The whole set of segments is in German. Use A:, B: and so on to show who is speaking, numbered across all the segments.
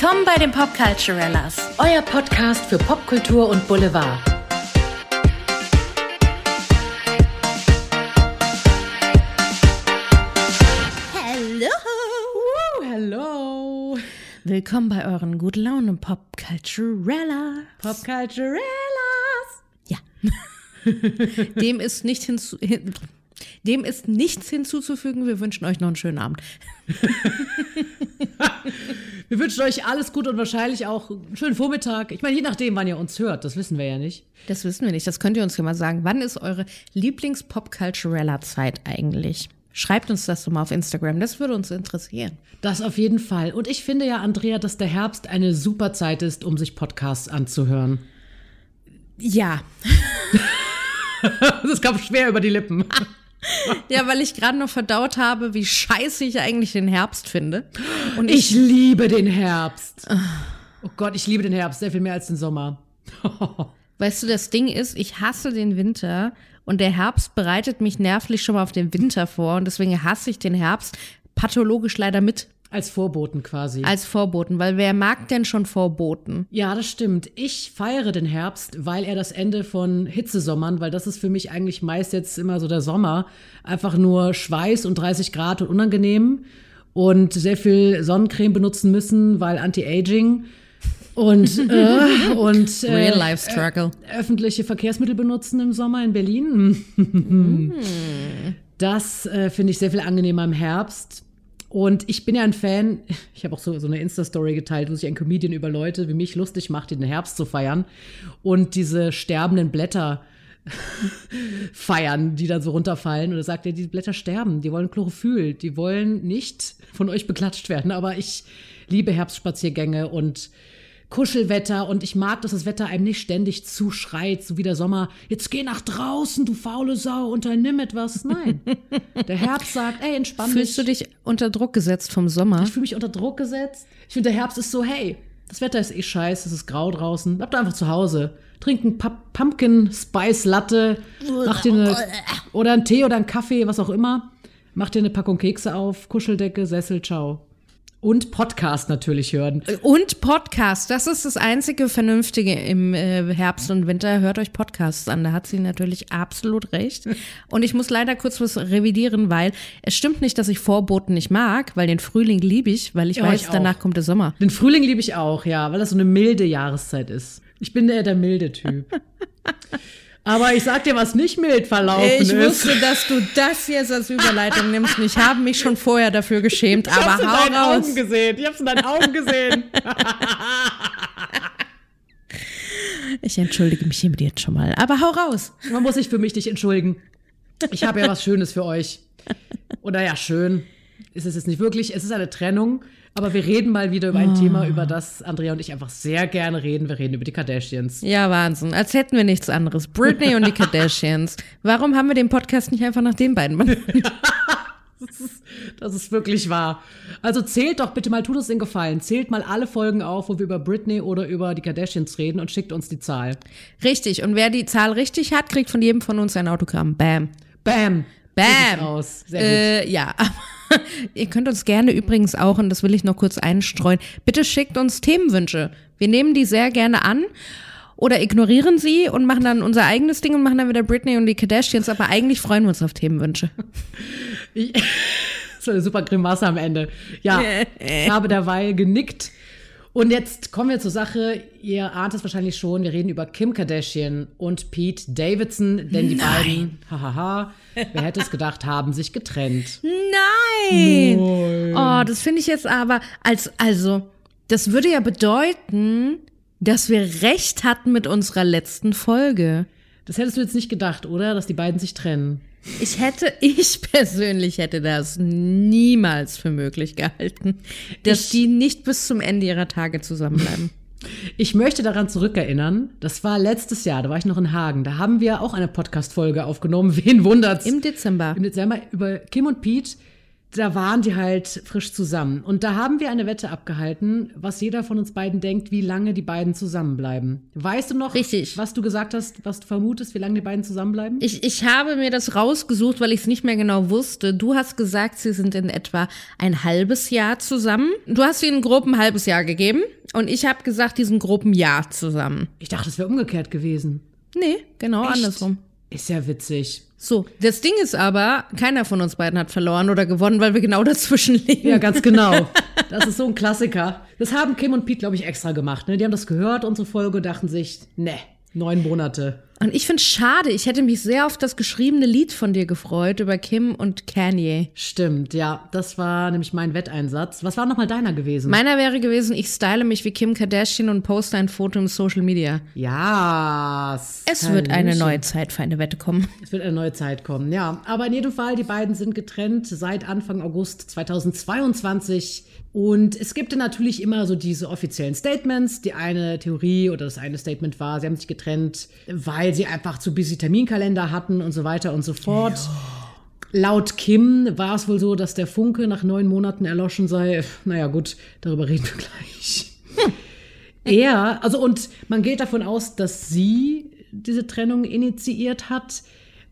A: Willkommen bei den Popculturellas.
B: Euer Podcast für Popkultur und Boulevard.
A: Hallo.
C: Hallo.
A: Willkommen bei euren Gut Laune Popculturella.
C: Popculturellas.
A: Ja. Dem ist nicht hinzu. Hin, dem ist nichts hinzuzufügen. Wir wünschen euch noch einen schönen Abend.
C: Wir wünschen euch alles gut und wahrscheinlich auch einen schönen Vormittag. Ich meine, je nachdem, wann ihr uns hört, das wissen wir ja nicht.
A: Das wissen wir nicht. Das könnt ihr uns ja mal sagen. Wann ist eure Lieblings-Popculturella-Zeit eigentlich? Schreibt uns das doch mal auf Instagram. Das würde uns interessieren.
C: Das auf jeden Fall. Und ich finde ja, Andrea, dass der Herbst eine super Zeit ist, um sich Podcasts anzuhören.
A: Ja.
C: Das kam schwer über die Lippen.
A: Ja, weil ich gerade noch verdaut habe, wie scheiße ich eigentlich den Herbst finde. Und
C: Ich liebe den Herbst. Oh Gott, ich liebe den Herbst sehr viel mehr als den Sommer.
A: Weißt du, das Ding ist, ich hasse den Winter und der Herbst bereitet mich nervlich schon mal auf den Winter vor und deswegen hasse ich den Herbst pathologisch leider mit
C: Als Vorboten quasi.
A: als Vorboten, weil wer mag denn schon Vorboten?
C: Ja, das stimmt. Ich feiere den Herbst, weil er das Ende von Hitzesommern, weil das ist für mich eigentlich meist jetzt immer so der Sommer. Einfach nur Schweiß und 30 Grad und unangenehm und sehr viel Sonnencreme benutzen müssen, weil Anti-Aging und, äh, und äh,
A: Real life struggle.
C: öffentliche Verkehrsmittel benutzen im Sommer in Berlin. Das äh, finde ich sehr viel angenehmer im Herbst. Und ich bin ja ein Fan, ich habe auch so, so eine Insta-Story geteilt, wo sich ein Comedian über Leute wie mich lustig macht, den Herbst zu feiern und diese sterbenden Blätter feiern, die dann so runterfallen. Und er sagt er, die Blätter sterben, die wollen Chlorophyll, die wollen nicht von euch beklatscht werden. Aber ich liebe Herbstspaziergänge und Kuschelwetter und ich mag, dass das Wetter einem nicht ständig zuschreit, so wie der Sommer. Jetzt geh nach draußen, du faule Sau, unternimm etwas. Nein. Der Herbst sagt, ey, entspann
A: Fühlst du
C: dich.
A: dich unter Druck gesetzt vom Sommer?
C: Ich fühle mich unter Druck gesetzt. Ich finde, der Herbst ist so, hey, das Wetter ist eh scheiße, es ist grau draußen. Bleib doch einfach zu Hause. Trink Pu- Pumpkin Spice Latte, mach dir eine, oder einen Tee oder einen Kaffee, was auch immer. Mach dir eine Packung Kekse auf, Kuscheldecke, Sessel, ciao. Und Podcast natürlich hören.
A: Und Podcast, das ist das einzige Vernünftige im äh, Herbst und Winter. Hört euch Podcasts an, da hat sie natürlich absolut recht. Und ich muss leider kurz was revidieren, weil es stimmt nicht, dass ich Vorboten nicht mag, weil den Frühling liebe ich, weil ich
C: Ja,
A: weiß,
C: ich
A: danach kommt der Sommer.
C: Den Frühling liebe ich auch, ja, weil das so eine milde Jahreszeit ist. Ich bin eher der milde Typ. Aber ich sag dir, was nicht mild verlaufen
A: Ich
C: ist.
A: wusste, dass du das jetzt als Überleitung nimmst und ich habe mich schon vorher dafür geschämt,
C: ich hab's
A: aber
C: in
A: hau
C: deinen
A: raus.
C: Augen gesehen. Ich hab's in deinen Augen gesehen.
A: Ich entschuldige mich hiermit jetzt schon mal, aber hau raus.
C: Man muss sich für mich nicht entschuldigen. Ich habe ja was Schönes für euch. Oder ja, schön ist es jetzt nicht wirklich. Es ist eine Trennung. Aber wir reden mal wieder über ein Thema, über das Andrea und ich einfach sehr gerne reden. Wir reden über die Kardashians.
A: Ja, Wahnsinn. Als hätten wir nichts anderes. Britney und die Kardashians. Warum haben wir den Podcast nicht einfach nach den beiden benannt?
C: Das ist wirklich wahr. Also zählt doch bitte mal, tut uns den Gefallen. Zählt mal alle Folgen auf, wo wir über Britney oder über die Kardashians reden und schickt uns die Zahl.
A: Richtig. Und wer die Zahl richtig hat, kriegt von jedem von uns ein Autogramm. Bam.
C: Bam.
A: Bam.
C: Aus. Sehr gut.
A: Äh, ja. Ihr könnt uns gerne übrigens auch, und das will ich noch kurz einstreuen, bitte schickt uns Themenwünsche. Wir nehmen die sehr gerne an oder ignorieren sie und machen dann unser eigenes Ding und machen dann wieder Britney und die Kardashians, aber eigentlich freuen wir uns auf Themenwünsche.
C: So eine super Grimasse am Ende. Ja, ich habe derweil genickt. Und jetzt kommen wir zur Sache. Ihr ahnt es wahrscheinlich schon. Wir reden über Kim Kardashian und Pete Davidson, denn die beiden, hahaha, wer hätte es gedacht, haben sich getrennt.
A: Nein! Oh, das finde ich jetzt aber als, also, das würde ja bedeuten, dass wir recht hatten mit unserer letzten Folge.
C: Das hättest du jetzt nicht gedacht, oder? Dass die beiden sich trennen.
A: Ich hätte, ich persönlich hätte das niemals für möglich gehalten, dass
C: Ich-
A: die nicht bis zum Ende ihrer Tage zusammenbleiben.
C: Ich möchte daran zurückerinnern, das war letztes Jahr, da war ich noch in Hagen. Da haben wir auch eine Podcast-Folge aufgenommen. Wen wundert's?
A: Im Dezember.
C: Im Dezember über Kim und Pete, da waren die halt frisch zusammen. Und da haben wir eine Wette abgehalten, was jeder von uns beiden denkt, wie lange die beiden zusammenbleiben. Weißt du noch,
A: Richtig.
C: was du gesagt hast, was du vermutest, wie lange die beiden zusammenbleiben?
A: Ich, ich habe mir das rausgesucht, weil ich es nicht mehr genau wusste. Du hast gesagt, sie sind in etwa ein halbes Jahr zusammen. Du hast ihnen grob ein halbes Jahr gegeben und ich habe gesagt, die sind grob ein Jahr zusammen.
C: Ich dachte, es wäre umgekehrt gewesen.
A: Nee, genau
C: Echt?
A: andersrum.
C: Ist ja witzig.
A: So, das Ding ist aber, keiner von uns beiden hat verloren oder gewonnen, weil wir genau dazwischen liegen.
C: Ja, ganz genau. Das ist so ein Klassiker. Das haben Kim und Pete, glaube ich, extra gemacht. Ne? Die haben das gehört, unsere Folge, dachten sich, ne, neun Monate.
A: Und ich finde schade, ich hätte mich sehr auf das geschriebene Lied von dir gefreut über Kim und Kanye.
C: Stimmt, ja. Das war nämlich mein Wetteinsatz. Was war nochmal deiner gewesen?
A: Meiner wäre gewesen, ich style mich wie Kim Kardashian und poste ein Foto im Social Media.
C: ja.
A: Es wird eine neue Zeit für eine Wette kommen.
C: Es wird eine neue Zeit kommen, ja. Aber in jedem Fall, die beiden sind getrennt seit Anfang August 2022. Und es gibt natürlich immer so diese offiziellen Statements. Die eine Theorie oder das eine Statement war, sie haben sich getrennt, weil sie einfach zu busy Terminkalender hatten und so weiter und so fort. Laut Kim war es wohl so, dass der Funke nach neun Monaten erloschen sei. Naja, gut, darüber reden wir gleich. Er, also und man geht davon aus, dass sie diese Trennung initiiert hat.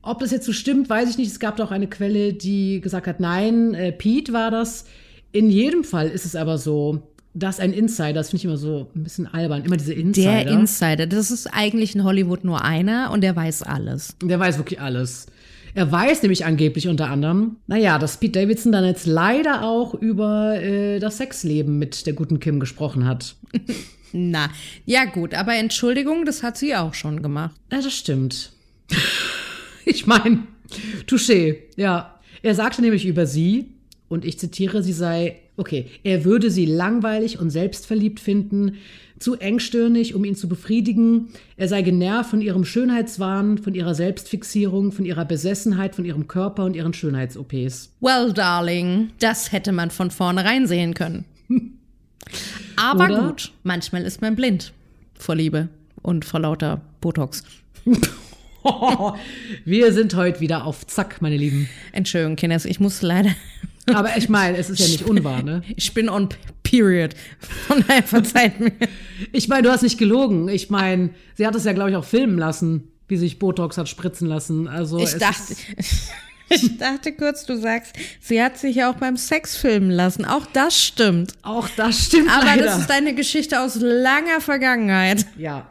C: Ob das jetzt so stimmt, weiß ich nicht. Es gab doch eine Quelle, die gesagt hat, nein, äh, Pete war das. In jedem Fall ist es aber so, dass ein Insider, das finde ich immer so ein bisschen albern, immer diese Insider.
A: Der Insider, das ist eigentlich in Hollywood nur einer und der weiß alles.
C: Der weiß wirklich alles. Er weiß nämlich angeblich unter anderem, naja, dass Pete Davidson dann jetzt leider auch über äh, das Sexleben mit der guten Kim gesprochen hat.
A: Na, ja gut, aber Entschuldigung, das hat sie auch schon gemacht.
C: Ja, das stimmt. ich meine, touché, ja. Er sagte nämlich über sie, und ich zitiere, sie sei, okay, er würde sie langweilig und selbstverliebt finden, zu engstirnig, um ihn zu befriedigen. Er sei genervt von ihrem Schönheitswahn, von ihrer Selbstfixierung, von ihrer Besessenheit, von ihrem Körper und ihren Schönheits-OPs.
A: Well, darling, das hätte man von vornherein sehen können. Aber
C: Oder?
A: gut, manchmal ist man blind vor Liebe und vor lauter Botox.
C: Wir sind heute wieder auf Zack, meine Lieben.
A: Entschuldigung, Kinders, ich muss leider.
C: Aber ich meine, es ist ja nicht unwahr, ne?
A: Ich bin on period. Von daher verzeiht mir.
C: Ich meine, du hast nicht gelogen. Ich meine, sie hat es ja, glaube ich, auch filmen lassen, wie sich Botox hat spritzen lassen. Also
A: Ich dachte, ich dachte kurz, du sagst, sie hat sich ja auch beim Sex filmen lassen. Auch das stimmt.
C: auch das stimmt
A: Aber
C: leider.
A: das ist eine Geschichte aus langer Vergangenheit.
C: ja.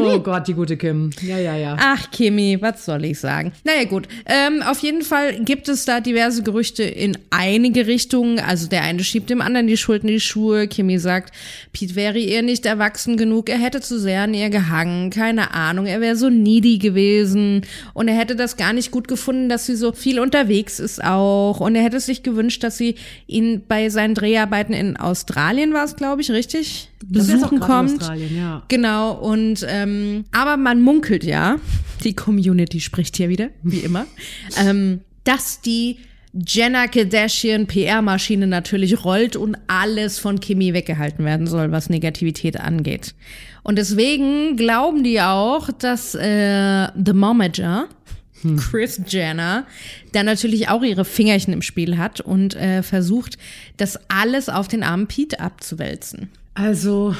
C: Oh Gott, die gute Kim. Ja, ja, ja.
A: Ach, Kimi, was soll ich sagen? Naja, gut. Ähm, auf jeden Fall gibt es da diverse Gerüchte in einige Richtungen. Also der eine schiebt dem anderen die Schuld in die Schuhe. Kimi sagt, Pete wäre ihr nicht erwachsen genug. Er hätte zu sehr an ihr gehangen. Keine Ahnung. Er wäre so needy gewesen. Und er hätte das gar nicht gut gefunden, dass sie so viel unterwegs ist auch. Und er hätte sich gewünscht, dass sie ihn bei seinen Dreharbeiten in Australien war es, glaube ich, richtig? Besuchen kommt.
C: Australien, ja.
A: Genau, und ähm, aber man munkelt ja, die Community spricht hier wieder, wie immer, ähm, dass die Jenna Kardashian PR-Maschine natürlich rollt und alles von Kimi weggehalten werden soll, was Negativität angeht. Und deswegen glauben die auch, dass äh, The Momager, Chris Jenner, da natürlich auch ihre Fingerchen im Spiel hat und äh, versucht, das alles auf den armen Pete abzuwälzen.
C: Also,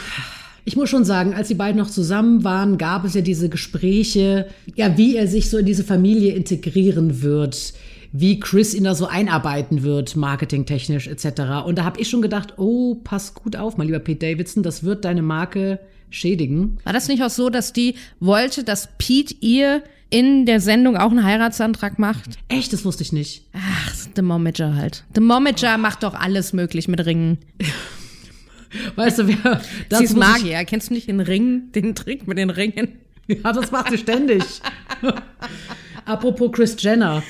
C: ich muss schon sagen, als die beiden noch zusammen waren, gab es ja diese Gespräche, ja, wie er sich so in diese Familie integrieren wird, wie Chris ihn da so einarbeiten wird, marketingtechnisch etc. Und da habe ich schon gedacht, oh, pass gut auf, mein lieber Pete Davidson, das wird deine Marke schädigen.
A: War das nicht auch so, dass die wollte, dass Pete ihr in der Sendung auch einen Heiratsantrag macht?
C: Echt, das wusste ich nicht.
A: Ach, The Momager halt. The Momager macht doch alles möglich mit Ringen.
C: Weißt du, wer das
A: Sie ist
C: muss ich-
A: Magier. Kennst du nicht den Ring, den Trick mit den Ringen?
C: Ja, das macht sie ständig. Apropos Chris Jenner.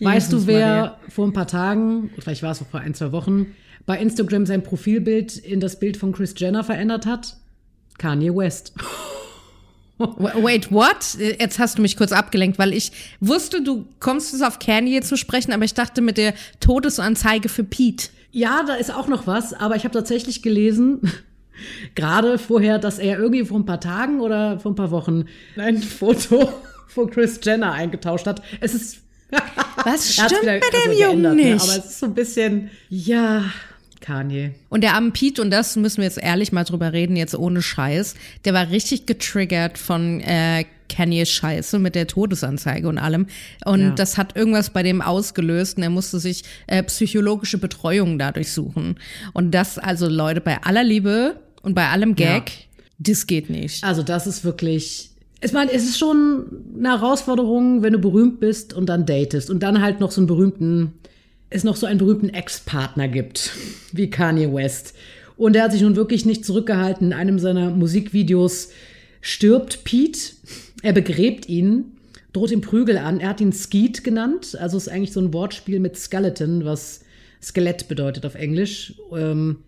C: Weißt du,
A: Jesus
C: wer
A: Maria.
C: vor ein paar Tagen, vielleicht war es auch vor ein, zwei Wochen, bei Instagram sein Profilbild in das Bild von Chris Jenner verändert hat? Kanye West.
A: Wait, what? Jetzt hast du mich kurz abgelenkt, weil ich wusste, du kommst jetzt auf Kanye zu sprechen, aber ich dachte mit der Todesanzeige für Pete.
C: Ja, da ist auch noch was, aber ich habe tatsächlich gelesen, gerade vorher, dass er irgendwie vor ein paar Tagen oder vor ein paar Wochen ein Foto von Chris Jenner eingetauscht hat. Es ist
A: Was stimmt mit
C: also
A: dem Jungen
C: ne?
A: nicht?
C: Aber es ist so ein bisschen, ja, Kanye.
A: Und der arme Pete, und das müssen wir jetzt ehrlich mal drüber reden, jetzt ohne Scheiß, der war richtig getriggert von äh, Kanyes Scheiße mit der Todesanzeige und allem. Und
C: Ja.
A: das hat irgendwas bei dem ausgelöst und er musste sich äh, psychologische Betreuung dadurch suchen. Und das, also Leute, bei aller Liebe und bei allem Gag, das geht nicht.
C: Also das ist wirklich, ich meine, es ist schon eine Herausforderung, wenn du berühmt bist und dann datest und dann halt noch so einen berühmten, es noch so einen berühmten Ex-Partner gibt, wie Kanye West. Und er hat sich nun wirklich nicht zurückgehalten. In einem seiner Musikvideos stirbt Pete, er begräbt ihn, droht ihm Prügel an. Er hat ihn Skeet genannt, also ist eigentlich so ein Wortspiel mit Skeleton, was Skelett bedeutet auf Englisch. Ähm,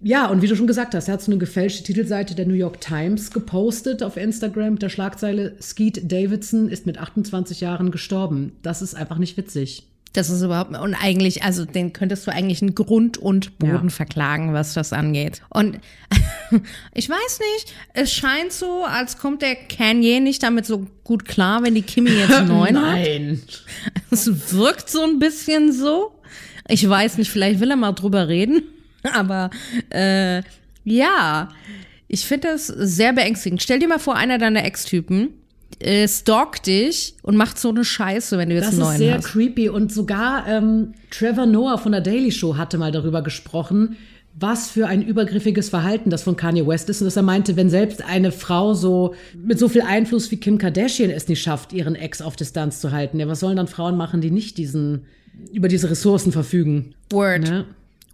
C: ja, und wie du schon gesagt hast, er hat so eine gefälschte Titelseite der New York Times gepostet auf Instagram mit der Schlagzeile Skeet Davidson ist mit 28 Jahren gestorben. Das ist einfach nicht witzig.
A: Das ist überhaupt, und eigentlich, also den könntest du eigentlich in Grund und Boden
C: Ja.
A: verklagen, was das angeht. Und ich weiß nicht, es scheint so, als kommt der Kanye nicht damit so gut klar, wenn die Kimi jetzt einen neuen hat.
C: Nein.
A: Es wirkt so ein bisschen so. Ich weiß nicht, vielleicht will er mal drüber reden, aber äh, ja, ich finde das sehr beängstigend. Stell dir mal vor, einer deiner Ex-Typen äh, stalkt dich und macht so eine Scheiße, wenn du jetzt
C: Das
A: einen
C: ist
A: neuen
C: sehr
A: hast.
C: creepy und sogar ähm, Trevor Noah von der Daily Show hatte mal darüber gesprochen, was für ein übergriffiges Verhalten das von Kanye West ist und dass er meinte, wenn selbst eine Frau so mit so viel Einfluss wie Kim Kardashian es nicht schafft, ihren Ex auf Distanz zu halten, ja, was sollen dann Frauen machen, die nicht diesen über diese Ressourcen verfügen?
A: Word.
C: Ne?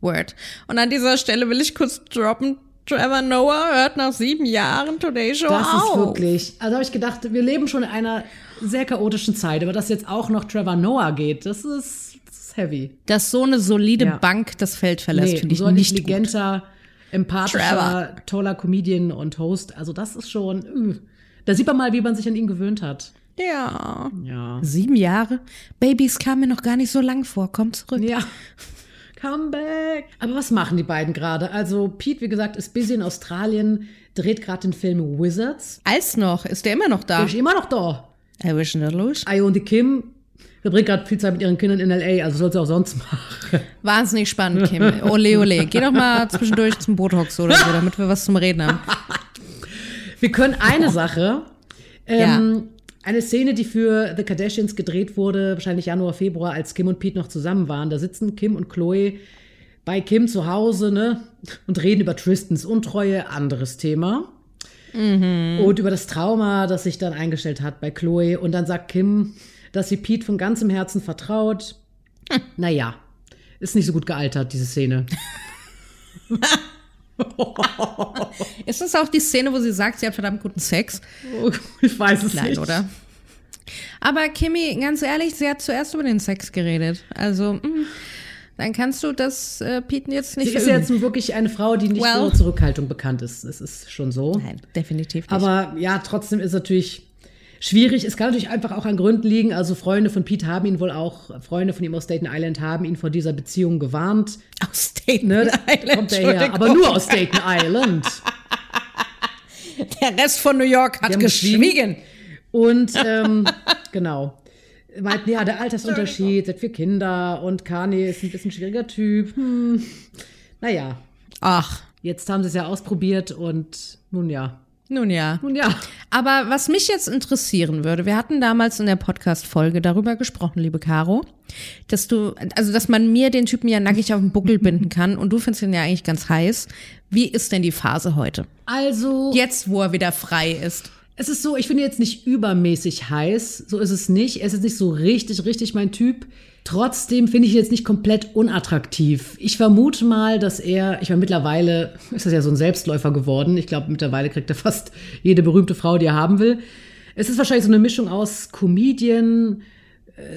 A: Word. Und an dieser Stelle will ich kurz droppen. Trevor Noah hört nach sieben Jahren Today Show
C: Das
A: auf.
C: ist wirklich. Also habe ich gedacht, wir leben schon in einer sehr chaotischen Zeit, aber dass jetzt auch noch Trevor Noah geht, das ist, das ist heavy.
A: Dass so eine solide
C: Ja.
A: Bank das Feld verlässt,
C: Nee,
A: finde ich
C: so ein
A: nicht gut.
C: intelligenter, empathischer,
A: Trevor.
C: toller Comedian und Host. Also das ist schon. üh. Da sieht man mal, wie man sich an ihn gewöhnt hat.
A: Ja.
C: Ja.
A: Sieben Jahre? Babys kamen mir noch gar nicht so lang vor. Komm zurück.
C: Ja. Come back. Aber was machen die beiden gerade? Also Pete, wie gesagt, ist busy in Australien, dreht gerade den Film Wizards.
A: Als noch, ist der immer noch da?
C: Ist immer noch da.
A: Er ist da los.
C: Ayo und die Kim verbringt gerade viel Zeit mit ihren Kindern in L.A., also soll sie auch sonst machen.
A: Wahnsinnig spannend, Kim. Ole, ole. Geh doch mal zwischendurch zum Botox oder so, damit wir was zum Reden haben.
C: Wir können eine Sache, ähm,
A: Ja.
C: Eine Szene, die für The Kardashians gedreht wurde, wahrscheinlich Januar, Februar, als Kim und Pete noch zusammen waren. Da sitzen Kim und Chloe bei Kim zu Hause, ne, und reden über Tristans Untreue, anderes Thema. Und über das Trauma, das sich dann eingestellt hat bei Chloe. Und dann sagt Kim, dass sie Pete von ganzem Herzen vertraut. Naja, ist nicht so gut gealtert, diese Szene.
A: Ist das auch die Szene, wo sie sagt, sie hat verdammt guten Sex?
C: Ich weiß es
A: Nein,
C: nicht.
A: oder? Aber Kimi, ganz ehrlich, sie hat zuerst über den Sex geredet. Also, mh, dann kannst du das äh, Pieten jetzt nicht
C: Sie ist
A: verüben.
C: jetzt nun wirklich eine Frau, die nicht
A: Well.
C: für Zurückhaltung bekannt ist. Es ist schon so.
A: Nein, definitiv nicht.
C: Aber ja, trotzdem ist natürlich schwierig. Es kann natürlich einfach auch an Gründen liegen. Also Freunde von Pete haben ihn wohl auch, Freunde von ihm aus Staten Island haben ihn vor dieser Beziehung gewarnt.
A: aus Staten
C: Ne?
A: Island,
C: Kommt er her. Aber nur aus Staten Island.
A: Der Rest von New York hat geschwiegen.
C: Und ähm, genau. Meinten, ja, der Altersunterschied, hat vier Kinder und Kanye ist ein bisschen schwieriger Typ. Hm. Naja,
A: Ach,
C: jetzt haben sie es ja ausprobiert und nun ja.
A: Nun ja.
C: Nun ja.
A: Aber was mich jetzt interessieren würde, wir hatten damals in der Podcast-Folge darüber gesprochen, liebe Caro, dass du, also dass man mir den Typen ja nackig auf den Buckel binden kann und du findest ihn ja eigentlich ganz heiß. Wie ist denn die Phase heute?
C: Also.
A: Jetzt, wo er wieder frei ist.
C: Es ist so, ich finde jetzt nicht übermäßig heiß, so ist es nicht. Er ist nicht so richtig, richtig mein Typ. Trotzdem finde ich ihn jetzt nicht komplett unattraktiv. Ich vermute mal, dass er, ich meine, mittlerweile ist das ja so ein Selbstläufer geworden. Ich glaube, mittlerweile kriegt er fast jede berühmte Frau, die er haben will. Es ist wahrscheinlich so eine Mischung aus Comedian,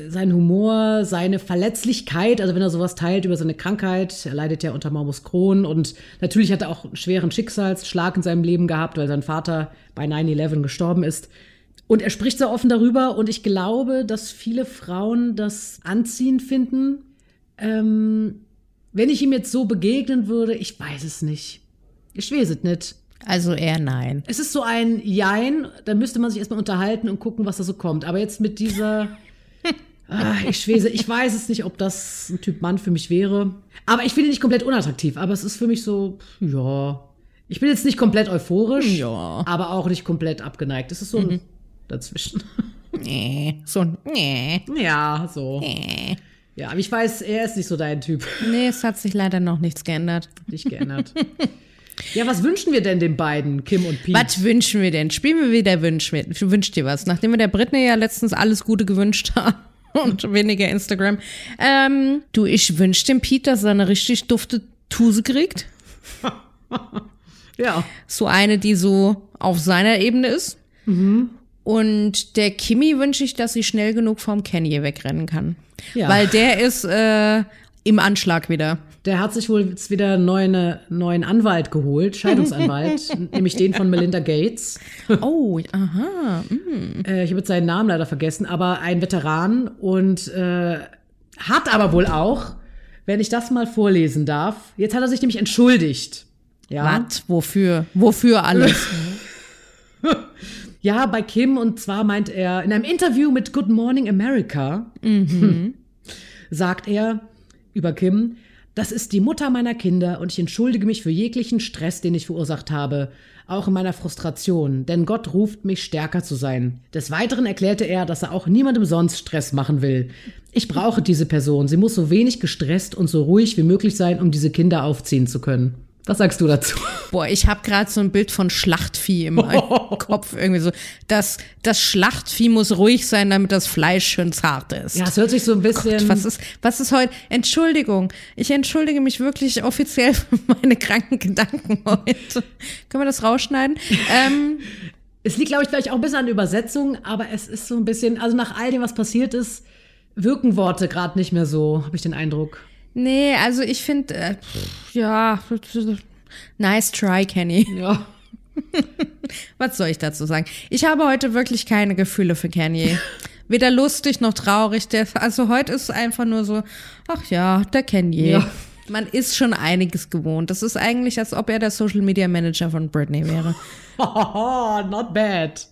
C: sein Humor, seine Verletzlichkeit, also wenn er sowas teilt über seine Krankheit, er leidet ja unter Morbus Crohn und natürlich hat er auch einen schweren Schicksalsschlag in seinem Leben gehabt, weil sein Vater bei 9-11 gestorben ist. Und er spricht sehr offen darüber und ich glaube, dass viele Frauen das anziehend finden. Ähm, wenn ich ihm jetzt so begegnen würde, ich weiß es nicht. Ich weiß es nicht.
A: Also eher nein.
C: Es ist so ein Jein, da müsste man sich erstmal unterhalten und gucken, was da so kommt. Aber jetzt mit dieser Ah, ich schwese, ich weiß es nicht, ob das ein Typ Mann für mich wäre. Aber ich finde ihn nicht komplett unattraktiv. Aber es ist für mich so, ja. Ich bin jetzt nicht komplett euphorisch,
A: Ja.
C: aber auch nicht komplett abgeneigt. Es ist so ein dazwischen.
A: Nee, so ein nee,
C: ja, so.
A: nee.
C: Ja, aber ich weiß, er ist nicht so dein Typ.
A: Nee, es hat sich leider noch nichts geändert.
C: Nicht geändert. ja, was wünschen wir denn den beiden, Kim und Pete?
A: Was wünschen wir denn? Spielen wir wieder Wünsch, Wünsch dir was. Nachdem wir der Britney ja letztens alles Gute gewünscht haben und weniger Instagram. Ähm, du, ich wünsch dem Pete, dass er eine richtig dufte Tuse kriegt.
C: Ja.
A: So eine, die so auf seiner Ebene ist. Und der Kimi wünsche ich, dass sie schnell genug vom Kanye wegrennen kann.
C: Ja.
A: Weil der ist äh, im Anschlag wieder.
C: Der hat sich wohl jetzt wieder einen neuen, neuen Anwalt geholt, Scheidungsanwalt, nämlich den von Melinda Gates.
A: Oh, aha.
C: Äh, ich habe jetzt seinen Namen leider vergessen, aber ein Veteran und äh, hat aber wohl auch, wenn ich das mal vorlesen darf, jetzt hat er sich nämlich entschuldigt. Ja,
A: Was? Wofür? Wofür alles?
C: ja, bei Kim und zwar meint er in einem Interview mit Good Morning America sagt er über Kim, das ist die Mutter meiner Kinder und ich entschuldige mich für jeglichen Stress, den ich verursacht habe, auch in meiner Frustration, denn Gott ruft mich stärker zu sein. Des Weiteren erklärte er, dass er auch niemandem sonst Stress machen will. Ich brauche diese Person, sie muss so wenig gestresst und so ruhig wie möglich sein, um diese Kinder aufziehen zu können. Was sagst du dazu?
A: Boah, ich habe gerade so ein Bild von Schlachtvieh im Kopf irgendwie so. Das, das Schlachtvieh muss ruhig sein, damit das Fleisch schön zart ist.
C: Ja, es hört sich so ein bisschen.
A: Was ist, was ist heute? Entschuldigung. Ich entschuldige mich wirklich offiziell für meine kranken Gedanken heute. Können wir das rausschneiden? Ähm,
C: Es liegt, glaube ich, vielleicht auch ein bisschen an Übersetzung, aber es ist so ein bisschen, also nach all dem, was passiert ist, wirken Worte gerade nicht mehr so, habe ich den Eindruck.
A: Nee, also ich finde, äh, ja, nice try, Kenny.
C: Ja.
A: Was soll ich dazu sagen? Ich habe heute wirklich keine Gefühle für Kanye. Weder lustig noch traurig. Der, also heute ist es einfach nur so, ach ja, der Kanye.
C: Ja.
A: Man ist schon einiges gewohnt. Das ist eigentlich, als ob er der Social Media Manager von Britney wäre.
C: not bad.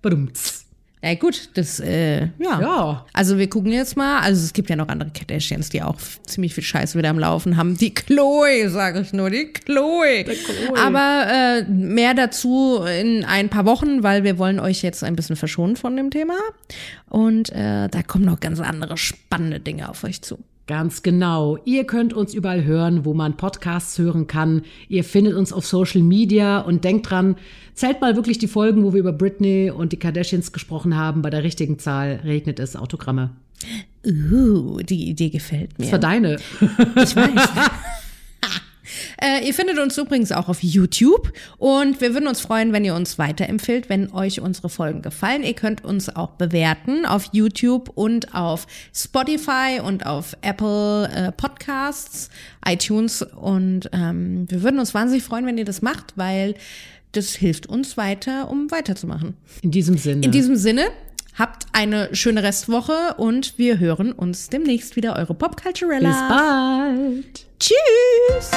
C: Badumts.
A: Ja gut, das, äh, ja.
C: Ja.
A: Also wir gucken jetzt mal, also es gibt ja noch andere Kardashians, die auch ziemlich viel Scheiße wieder am Laufen haben. Die Chloe, sage ich nur, die Chloe.
C: Chloe.
A: Aber äh, mehr dazu in ein paar Wochen, weil wir wollen euch jetzt ein bisschen verschonen von dem Thema. Und äh, da kommen noch ganz andere spannende Dinge auf euch zu.
C: Ganz genau. Ihr könnt uns überall hören, wo man Podcasts hören kann. Ihr findet uns auf Social Media und denkt dran, zählt mal wirklich die Folgen, wo wir über Britney und die Kardashians gesprochen haben. Bei der richtigen Zahl regnet es Autogramme.
A: Uh, die Idee gefällt mir.
C: Das war deine.
A: Ich weiß. Äh, ihr findet uns übrigens auch auf YouTube und wir würden uns freuen, wenn ihr uns weiterempfehlt, wenn euch unsere Folgen gefallen. Ihr könnt uns auch bewerten auf YouTube und auf Spotify und auf Apple äh, Podcasts, iTunes und ähm, wir würden uns wahnsinnig freuen, wenn ihr das macht, weil das hilft uns weiter, um weiterzumachen.
C: In diesem Sinne.
A: In diesem Sinne, habt eine schöne Restwoche und wir hören uns demnächst wieder. Eure Popculturella.
C: Bis bald.
A: Tschüss.